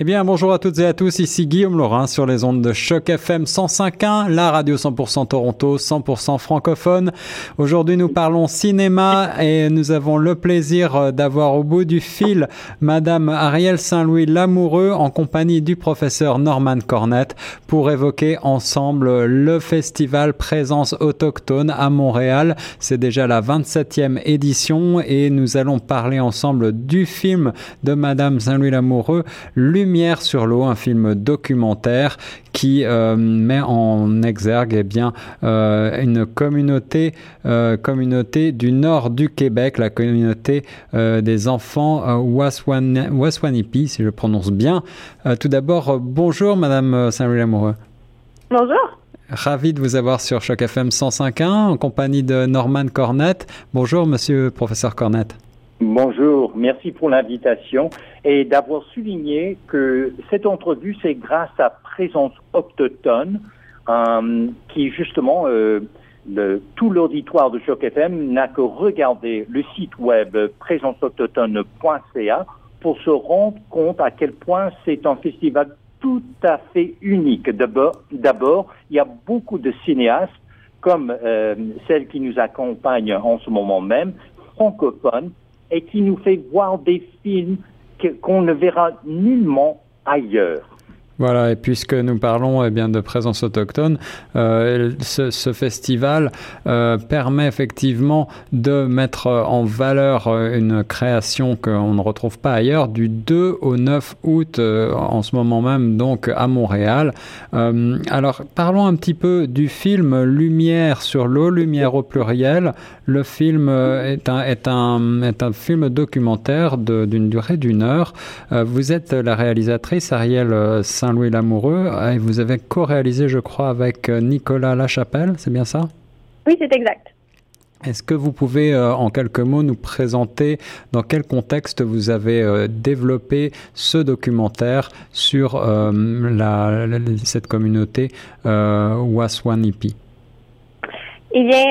Eh bien, bonjour à toutes et à tous, ici Guillaume Laurin sur les ondes de Choc FM 105.1, la radio 100% Toronto, 100% francophone. Aujourd'hui, nous parlons cinéma et nous avons le plaisir d'avoir au bout du fil Madame Ariel Saint-Louis Lamoureux en compagnie du professeur Norman Cornette pour évoquer ensemble le festival Présence autochtone à Montréal. C'est déjà la 27e édition et nous allons parler ensemble du film de Madame Saint-Louis Lamoureux, Lumière sur l'eau, un film documentaire qui euh, met en exergue eh bien euh, une communauté euh, communauté du nord du Québec, la communauté des enfants Waswan, Waswanipi, si je prononce bien. Tout d'abord, bonjour Madame Saint-Louis Lamoureux. Bonjour. Ravi de vous avoir sur Choc FM 105.1 en compagnie de Norman Cornette. Bonjour Monsieur Professeur Cornette. Bonjour, merci pour l'invitation et d'avoir souligné que cette entrevue, c'est grâce à Présence Autochtone, euh, qui justement, euh, le, tout l'auditoire de Choc FM n'a que regardé le site web présenceautotone.ca pour se rendre compte à quel point c'est un festival tout à fait unique. D'abord, d'abord il y a beaucoup de cinéastes, comme euh, celle qui nous accompagne en ce moment même, francophones, et qui nous fait voir des films qu'on ne verra nullement ailleurs. Voilà, et puisque nous parlons eh bien, de présence autochtone, euh, ce, festival euh, permet effectivement de mettre en valeur une création qu'on ne retrouve pas ailleurs du 2 au 9 août euh, en ce moment même donc à Montréal. Euh, alors parlons un petit peu du film Lumière sur l'eau, Lumière au pluriel. Le film est un, est un, est un film documentaire d'une durée d'une heure. Euh, vous êtes la réalisatrice Ariel Saint-Louis Lamoureux et vous avez co-réalisé, je crois, avec Nicolas Lachapelle, c'est bien ça? Oui, c'est exact. Est-ce que vous pouvez, euh, en quelques mots, nous présenter dans quel contexte vous avez euh, développé ce documentaire sur euh, la, la, cette communauté Waswanipi? Eh bien,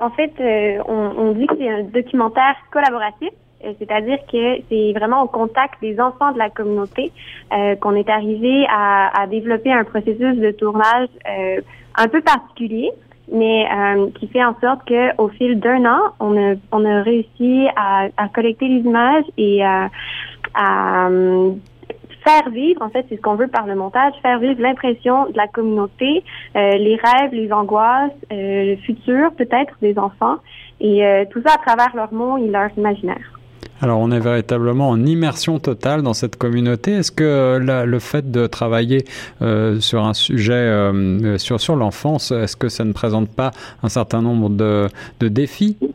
en fait, on, on, dit que c'est un documentaire collaboratif. C'est-à-dire que c'est vraiment au contact des enfants de la communauté euh, qu'on est arrivé à, à, développer un processus de tournage euh, un peu particulier, mais euh, qui fait en sorte qu'au fil d'un an, on a, on a réussi à, collecter les images et à, faire vivre, en fait, c'est ce qu'on veut par le montage, faire vivre l'impression de la communauté, euh, les rêves, les angoisses, euh, le futur peut-être des enfants, et euh, tout ça à travers leurs mots et leur imaginaire. Alors on est véritablement en immersion totale dans cette communauté. Est-ce que la, le fait de travailler euh, sur un sujet euh, sur, l'enfance, est-ce que ça ne présente pas un certain nombre de, de défis?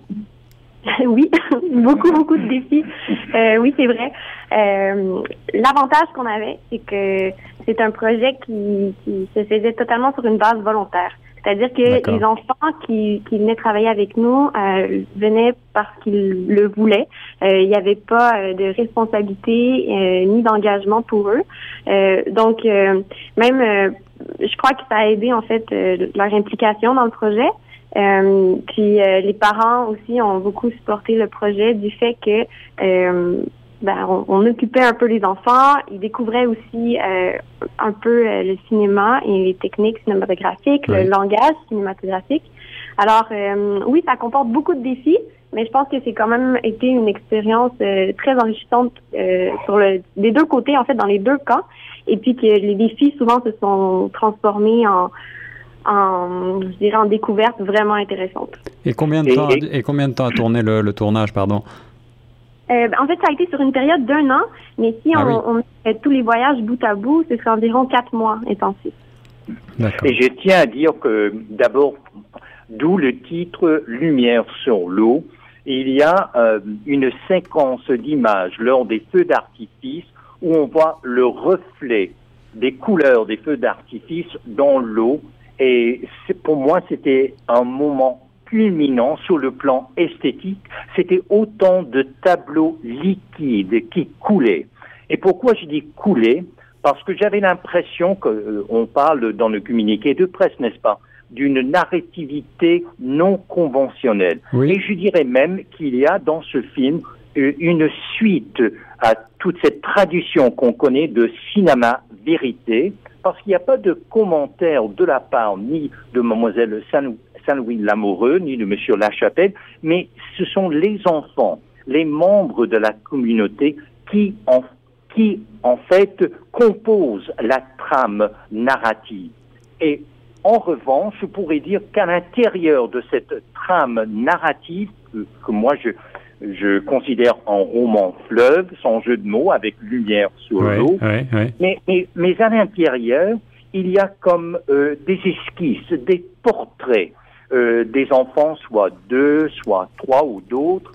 Oui, beaucoup, beaucoup de défis. Euh, oui, c'est vrai. L'avantage qu'on avait, c'est que c'est un projet qui se faisait totalement sur une base volontaire. C'est-à-dire que les enfants qui, qui, venaient travailler avec nous euh, venaient parce qu'ils le voulaient. Euh, il n'y avait pas euh, de responsabilité euh, ni d'engagement pour eux. Euh, donc, même, je crois que ça a aidé en fait leur implication dans le projet. puis les parents aussi ont beaucoup supporté le projet du fait que ben, on, on, occupait un peu les enfants. Ils découvraient aussi euh, un peu euh, le cinéma et les techniques cinématographiques, oui. le langage cinématographique. Alors, euh, oui, ça comporte beaucoup de défis, mais je pense que c'est quand même été une expérience euh, très enrichissante euh, sur le, des deux côtés, en fait, dans les deux camps. Et puis que les défis, souvent, se sont transformés en en, je dirais, en découverte vraiment intéressante. Et combien de temps, et, et combien de temps a tourné le, le tournage, pardon? Euh, en fait, ça a été sur une période d'un an, mais si ah on, oui. on, met tous les voyages bout à bout, ce serait environ quatre mois intensifs. Et je tiens à dire que d'abord, d'où le titre Lumière sur l'eau, il y a euh, une séquence d'images lors des feux d'artifice où on voit le reflet des couleurs des feux d'artifice dans l'eau. Et pour moi, c'était un moment culminant sur le plan esthétique, c'était autant de tableaux liquides qui coulaient. Et pourquoi je dis couler Parce que j'avais l'impression qu'on euh, parle dans le communiqué de presse, n'est-ce pas d'une narrativité non conventionnelle. Oui. Et je dirais même qu'il y a dans ce film une suite à toute cette tradition qu'on connaît de cinéma vérité, parce qu'il n'y a pas de commentaire de la part ni de mademoiselle Saint-Louis Lamoureux, ni de monsieur Lachapelle, mais ce sont les enfants, les membres de la communauté qui en, qui, en fait, composent la trame narrative. Et en revanche, je pourrais dire qu'à l'intérieur de cette trame narrative, que, moi je, je considère en roman fleuve, sans jeu de mots, avec lumière sur l'eau, mais, mais, mais, à l'intérieur, il y a comme euh, des esquisses, des portraits euh, des enfants, soit deux, soit trois ou d'autres.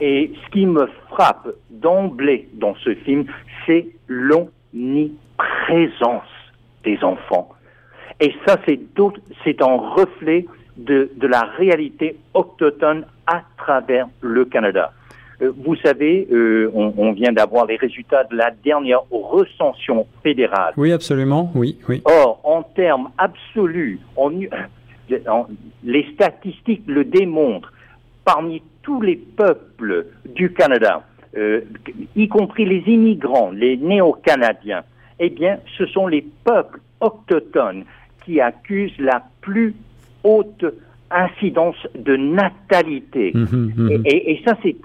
Et ce qui me frappe d'emblée dans ce film, c'est l'omniprésence des enfants. Et ça, c'est un reflet de, de, la réalité autochtone à travers le Canada. Euh, vous savez, euh, on, on, vient d'avoir les résultats de la dernière recension fédérale. Oui, absolument, oui, oui. Or, en termes absolus, on, les statistiques le démontrent, parmi tous les peuples du Canada, euh, y compris les immigrants, les néo-canadiens, eh bien, ce sont les peuples autochtones qui accusent la plus haute incidence de natalité. Mhm, mhm. Et, et, ça, c'est,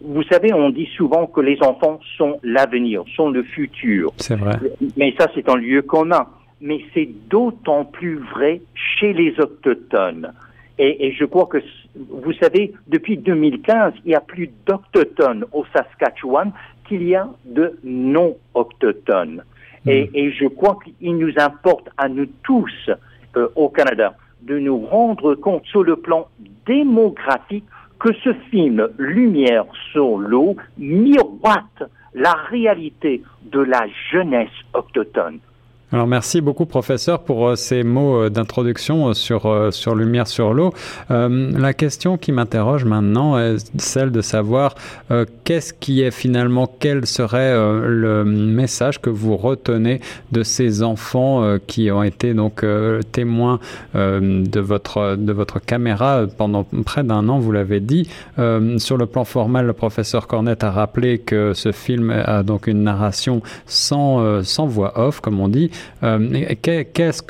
vous savez, on dit souvent que les enfants sont l'avenir, sont le futur. C'est vrai. Mais ça, c'est un lieu commun. Mais c'est d'autant plus vrai chez les autochtones. Et, et, je crois que, vous savez, depuis 2015, il y a plus d'octotones au Saskatchewan qu'il y a de non-octotones. Et, hmm. et, je crois qu'il nous importe à nous tous euh, au Canada de nous rendre compte sur le plan démographique que ce film Lumière sur l'eau miroite la réalité de la jeunesse autochtone. Alors merci beaucoup professeur pour euh, ces mots euh, d'introduction euh, sur sur lumière sur l'eau. la question qui m'interroge maintenant est celle de savoir qu'est-ce qui est finalement quel serait le message que vous retenez de ces enfants qui ont été donc témoins de votre de votre caméra pendant près d'un an. Vous l'avez dit. sur le plan formel, le professeur Cornette a rappelé que ce film a donc une narration sans sans voix off, comme on dit. Euh, qu'est-ce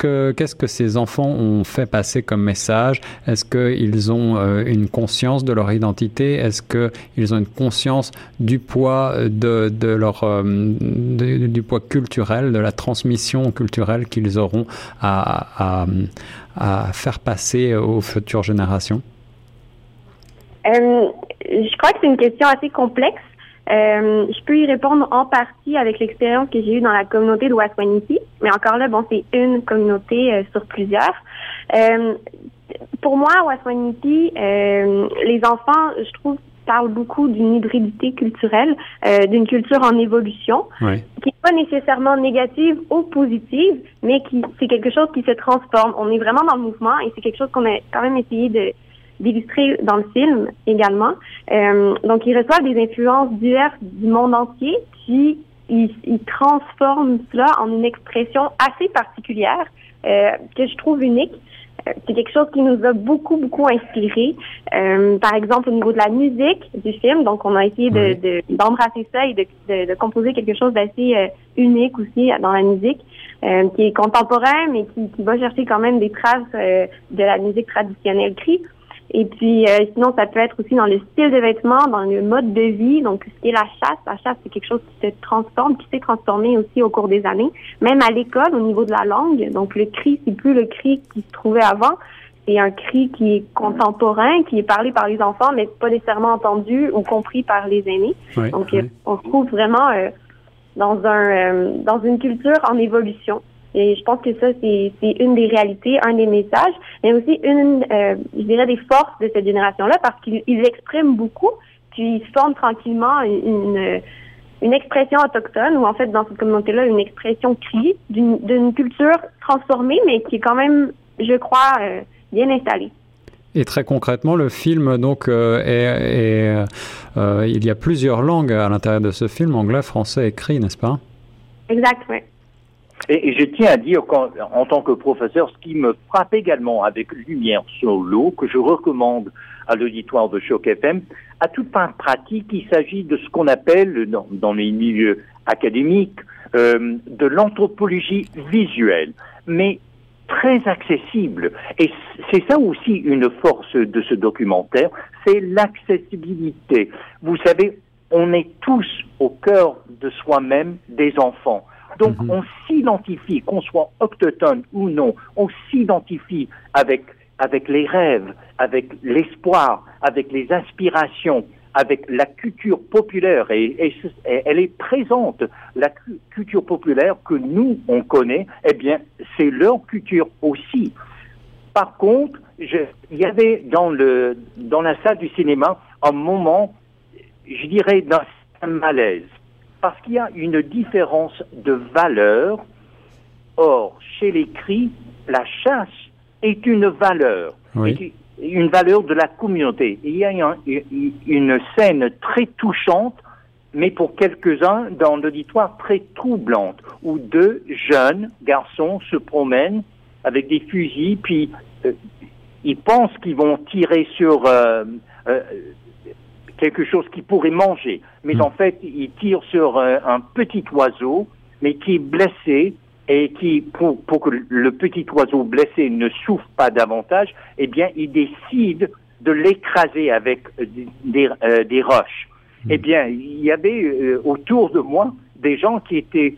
que ces enfants ont fait passer comme message? Est-ce qu'ils ont euh, une conscience de leur identité? Est-ce qu'ils ont une conscience du poids de, de leur euh, du poids culturel, de la transmission culturelle qu'ils auront à, faire passer aux futures générations? Je crois que c'est une question assez complexe. Euh, je peux y répondre en partie avec l'expérience que j'ai eue dans la communauté de Waswaniki, mais encore là, bon, c'est une communauté euh, sur plusieurs. Euh, pour moi, Waswaniki, euh, les enfants, je trouve, parlent beaucoup d'une hybridité culturelle, d'une culture en évolution, qui n'est pas nécessairement négative ou positive, mais qui c'est quelque chose qui se transforme. On est vraiment dans le mouvement et c'est quelque chose qu'on a quand même essayé de d'illustrer dans le film également. Euh, donc, ils reçoivent des influences diverses du monde entier, puis ils, ils transforment cela en une expression assez particulière euh, que je trouve unique. Euh, c'est quelque chose qui nous a beaucoup, beaucoup inspiré. Euh, par exemple, au niveau de la musique du film, donc on a essayé de, d'embrasser ça et de, de, de, composer quelque chose d'assez euh, unique aussi dans la musique, euh, qui est contemporain, mais qui, qui, va chercher quand même des traces de la musique traditionnelle cri. Et puis, euh, sinon, ça peut être aussi dans le style de vêtements, dans le mode de vie. Donc, ce qui est la chasse, la chasse, c'est quelque chose qui se transforme, qui s'est transformé aussi au cours des années. Même à l'école, au niveau de la langue. Donc, le cri, c'est plus le cri qui se trouvait avant. C'est un cri qui est contemporain, qui est parlé par les enfants, mais pas nécessairement entendu ou compris par les aînés. Donc, on se trouve vraiment euh, dans un euh, dans une culture en évolution. Et je pense que ça, c'est une des réalités, un des messages, mais aussi une, euh, je dirais, des forces de cette génération-là, parce qu'ils expriment beaucoup, puis ils forment tranquillement une, une expression autochtone, ou en fait, dans cette communauté-là, une expression cri d'une culture transformée, mais qui est quand même, je crois, euh, bien installée. Et très concrètement, le film, donc, euh, est, euh, il y a plusieurs langues à l'intérieur de ce film, anglais, français, écrit, n'est-ce pas? Exact, oui. Et, je tiens à dire qu'en tant que professeur, ce qui me frappe également avec Lumière sur l'eau, que je recommande à l'auditoire de Choc FM, à toute fin pratique, il s'agit de ce qu'on appelle dans, les milieux académiques euh, de l'anthropologie visuelle, mais très accessible. Et c'est ça aussi une force de ce documentaire, c'est l'accessibilité. Vous savez, on est tous au cœur de soi-même des enfants. Donc mhm. on s'identifie, qu'on soit autochtone ou non, on s'identifie avec, avec les rêves, avec l'espoir, avec les aspirations, avec la culture populaire. Et, elle est présente. La culture populaire que nous, on connaît, eh bien, c'est leur culture aussi. Par contre, je, il y avait dans, le, dans la salle du cinéma un moment, je dirais, d'un malaise parce qu'il y a une différence de valeur. Or, chez les cris, la chasse est une valeur, une valeur de la communauté. Il y a une, scène très touchante, mais pour quelques-uns dans l'auditoire très troublante, où deux jeunes garçons se promènent avec des fusils, puis euh, ils pensent qu'ils vont tirer sur euh, euh, quelque chose qui pourrait manger. Mais hmm. en fait, il tire sur un, petit oiseau, mais qui est blessé et qui, pour, pour, que le petit oiseau blessé ne souffre pas davantage, eh bien, il décide de l'écraser avec des, euh, des roches. Hmm. Eh bien, il y avait euh, autour de moi des gens qui étaient...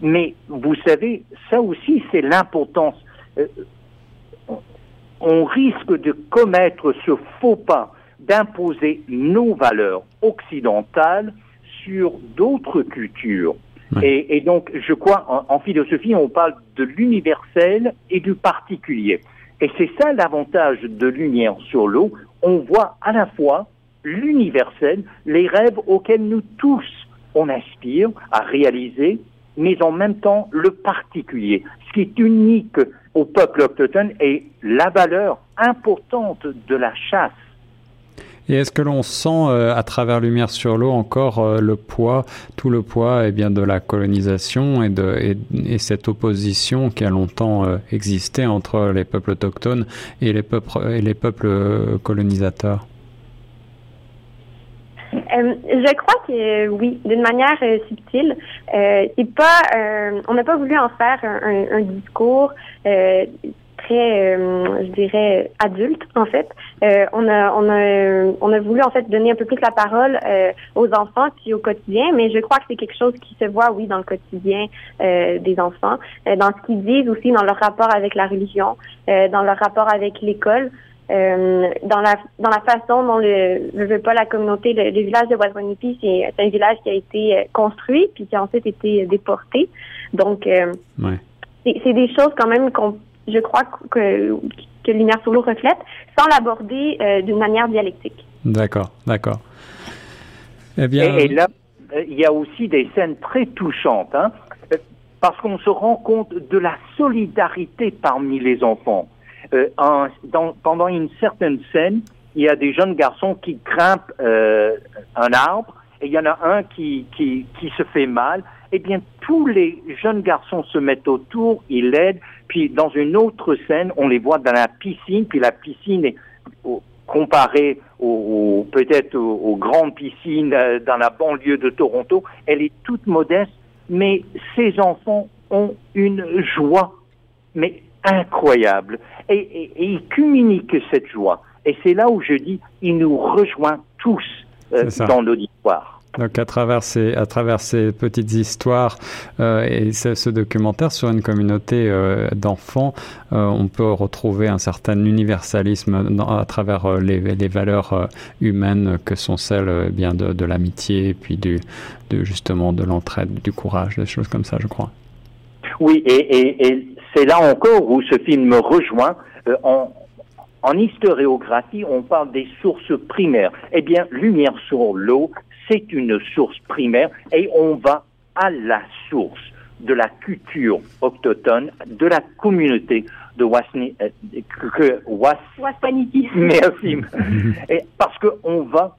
Mais vous savez, ça aussi, c'est l'importance. Euh, on risque de commettre ce faux pas d'imposer nos valeurs occidentales sur d'autres cultures. Et, donc, je crois, en, philosophie, on parle de l'universel et du particulier. Et c'est ça l'avantage de Lumière sur l'eau. On voit à la fois l'universel, les rêves auxquels nous tous on aspire à réaliser, mais en même temps le particulier. Ce qui est unique au peuple autochtone est la valeur importante de la chasse et est-ce que l'on sent euh, à travers Lumière sur l'eau encore euh, le poids, tout le poids eh bien, de la colonisation et, de, et, cette opposition qui a longtemps euh, existé entre les peuples autochtones et les peuples, colonisateurs? Je crois que oui, d'une manière subtile. c'est pas, on n'a pas voulu en faire un, discours très, je dirais, adulte en fait. Euh, on a, on a, on a voulu en fait donner un peu plus la parole euh, aux enfants puis au quotidien, mais je crois que c'est quelque chose qui se voit, oui, dans le quotidien des enfants, dans ce qu'ils disent aussi, dans leur rapport avec la religion, dans leur rapport avec l'école. dans la dans la façon dont le je veux pas la communauté le, village de Waswanipi c'est un village qui a été construit puis qui a ensuite été déporté donc c'est des choses quand même qu'on je crois que, que Lumière sur l'eau reflète, sans l'aborder euh, d'une manière dialectique. D'accord, d'accord. Eh bien... Et, là, il y a aussi des scènes très touchantes, hein, parce qu'on se rend compte de la solidarité parmi les enfants. Euh, dans, pendant une certaine scène, il y a des jeunes garçons qui grimpent euh, un arbre, et il y en a un qui, qui, qui se fait mal, eh bien, tous les jeunes garçons se mettent autour, ils l'aident, puis dans une autre scène, on les voit dans la piscine, puis la piscine est comparée au, peut-être aux, grandes piscines euh, dans la banlieue de Toronto, elle est toute modeste, mais ces enfants ont une joie, mais incroyable, et, et ils communiquent cette joie. Et c'est là où je dis, il nous rejoint tous euh, dans l'auditoire. Donc à travers ces, à travers ces petites histoires euh, et ce, documentaire sur une communauté euh, d'enfants, euh, on peut retrouver un certain universalisme à travers les, valeurs humaines que sont celles euh, bien de, l'amitié, puis du, justement de l'entraide, du courage, des choses comme ça, je crois. Oui, et, et, et c'est là encore où ce film rejoint. en historiographie, on parle des sources primaires. Eh bien, Lumière sur l'eau, c'est une source primaire et on va à la source de la culture autochtone, de la communauté de Wasni, euh, que, Was, Merci. et parce qu'on va,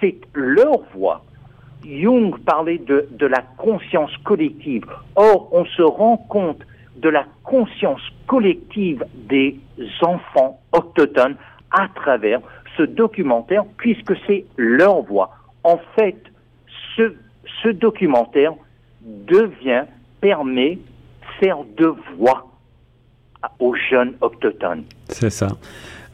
c'est leur voix. Jung parlait de, de la conscience collective. Or, on se rend compte de la conscience collective des enfants autochtones à travers ce documentaire, puisque c'est leur voix. En fait, ce, documentaire devient, permet, faire de voix aux jeunes autochtones. C'est ça.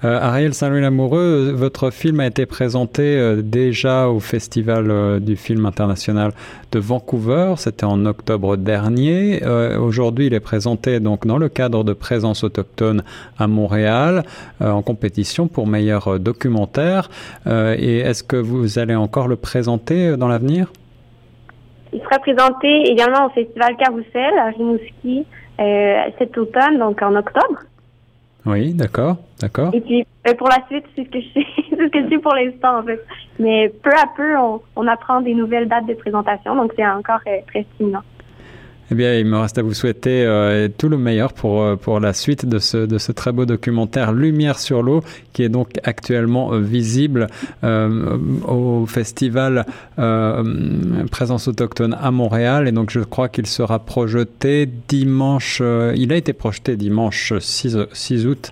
Euh, Ariel Saint-Louis-Lamoureux, votre film a été présenté euh, déjà au Festival euh, du film international de Vancouver. C'était en octobre dernier. Aujourd'hui, il est présenté donc dans le cadre de présence autochtone à Montréal en compétition pour meilleur documentaire. et est-ce que vous allez encore le présenter dans l'avenir? Il sera présenté également au Festival Carousel à Rimouski cet automne, donc en octobre. Oui, d'accord, d'accord. Et puis, euh, pour la suite, c'est ce que je sais, c'est ce que je sais pour l'instant, en fait. Mais peu à peu, on, on apprend des nouvelles dates de présentation, donc c'est encore euh, très stimulant. Eh bien, il me reste à vous souhaiter euh, tout le meilleur pour, euh, pour la suite de ce, de ce très beau documentaire Lumière sur l'eau, qui est donc actuellement euh, visible au festival Présence autochtone à Montréal. Et donc, je crois qu'il sera projeté dimanche, il a été projeté dimanche 6, 6 août.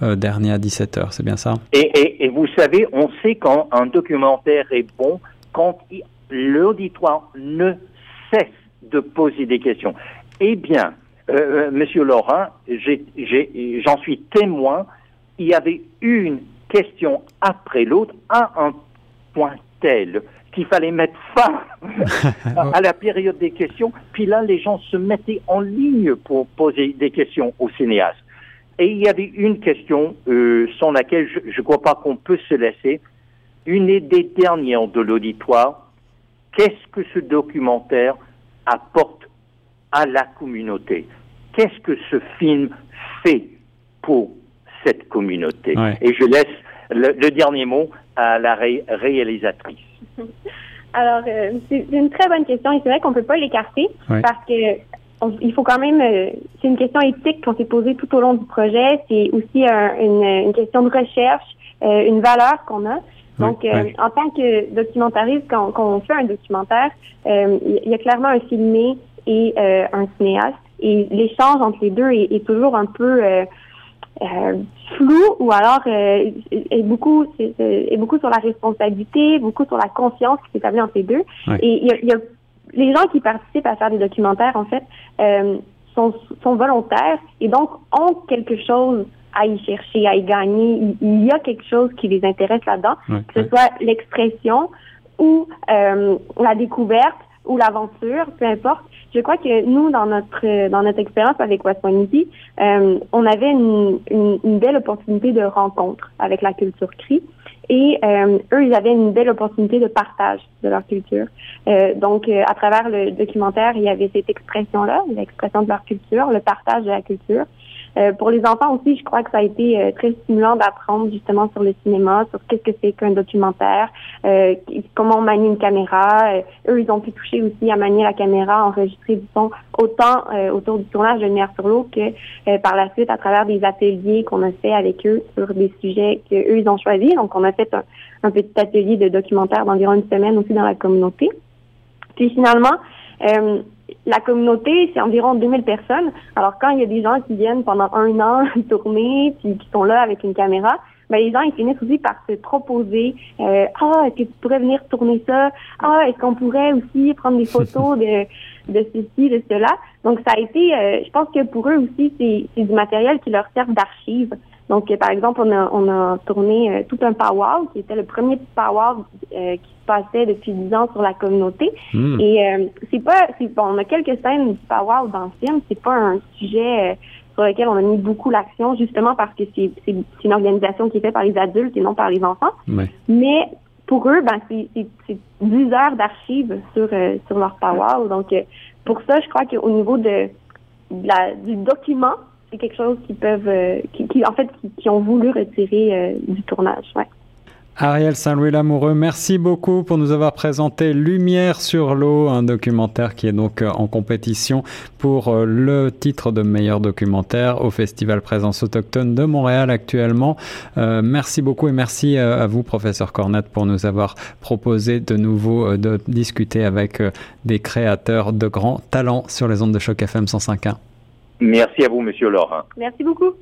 dernier à 17h, c'est bien ça? Et, et, et, vous savez, on sait quand un documentaire est bon quand l'auditoire ne cesse de poser des questions. Eh bien, euh, euh Monsieur Laurent, j'en suis témoin. Il y avait une question après l'autre à un point tel qu'il fallait mettre fin à la période des questions. Puis là, les gens se mettaient en ligne pour poser des questions au cinéaste. Et il y avait une question euh, sans laquelle je ne crois pas qu'on peut se laisser. Une des dernières de l'auditoire. Qu'est-ce que ce documentaire apporte à la communauté. Qu'est-ce que ce film fait pour cette communauté Et je laisse le, dernier mot à la réalisatrice. Alors, euh, c'est une très bonne question et c'est vrai qu'on ne peut pas l'écarter parce que il faut quand même, euh, c'est une question éthique qu'on s'est posée tout au long du projet. C'est aussi une, question de recherche, euh, une valeur qu'on a. Donc, euh, en tant que documentariste, quand, on fait un documentaire, euh, il y a clairement un filmé et euh, un cinéaste. Et l'échange entre les deux est, toujours un peu flou ou alors est beaucoup est, beaucoup sur la responsabilité, beaucoup sur la confiance qui s'établit entre les deux. Et il y, a, les gens qui participent à faire des documentaires, en fait, sont, sont volontaires et donc ont quelque chose à y chercher, à y gagner. Il, y a quelque chose qui les intéresse là-dedans, que ce soit l'expression ou euh, la découverte ou l'aventure, peu importe. Je crois que nous, dans notre dans notre expérience avec Waswaniti, euh, on avait une, une, belle opportunité de rencontre avec la culture cri. Et euh, eux, ils avaient une belle opportunité de partage de leur culture. Euh, donc, euh, à travers le documentaire, il y avait cette expression-là, l'expression de leur culture, le partage de la culture. Euh, pour les enfants aussi, je crois que ça a été euh, très stimulant d'apprendre justement sur le cinéma, sur qu'est-ce que c'est qu'un documentaire, euh, comment on manie une caméra. eux, ils ont pu toucher aussi à manier la caméra, enregistrer du son autant autour du tournage de Lumière sur l'eau que par la suite à travers des ateliers qu'on a fait avec eux sur des sujets qu'eux, ils ont choisis. Donc, on a fait un, un petit atelier de documentaire d'environ une semaine aussi dans la communauté. Puis finalement, euh, la communauté, c'est environ 2000 personnes. Alors, quand il y a des gens qui viennent pendant un an tourner, puis qui sont là avec une caméra, ben, les gens, ils finissent aussi par se proposer, euh, ah, est-ce que tu pourrais venir tourner ça? Ah, est-ce qu'on pourrait aussi prendre des photos de, de ceci, de cela? Donc, ça a été, euh, je pense que pour eux aussi, c'est du matériel qui leur sert d'archive. Donc, par exemple, on a, on a tourné euh, tout un powwow, qui était le premier powwow euh, qui se passait depuis dix ans sur la communauté. Hmm. Et euh, c'est pas, bon, on a quelques scènes du powwow dans le film, c'est pas un sujet sur lequel on a mis beaucoup l'action, justement parce que c'est une organisation qui est faite par les adultes et non par les enfants. Mais pour eux, ben, c'est 10 heures d'archives sur, sur leur powwow. Donc, pour ça, je crois qu'au niveau de, de la, du document, c'est quelque chose qui peuvent, euh, qui, en fait, qui, ont voulu retirer euh, du tournage. Ouais. Ariel Saint-Louis Lamoureux, merci beaucoup pour nous avoir présenté Lumière sur l'eau, un documentaire qui est donc euh, en compétition pour euh, le titre de meilleur documentaire au Festival Présence Autochtone de Montréal actuellement. Merci beaucoup et merci à vous, professeur Cornette, pour nous avoir proposé de nouveau de discuter avec des créateurs de grands talents sur les ondes de choc FM 105.1. Merci à vous, monsieur Laurent. Merci beaucoup.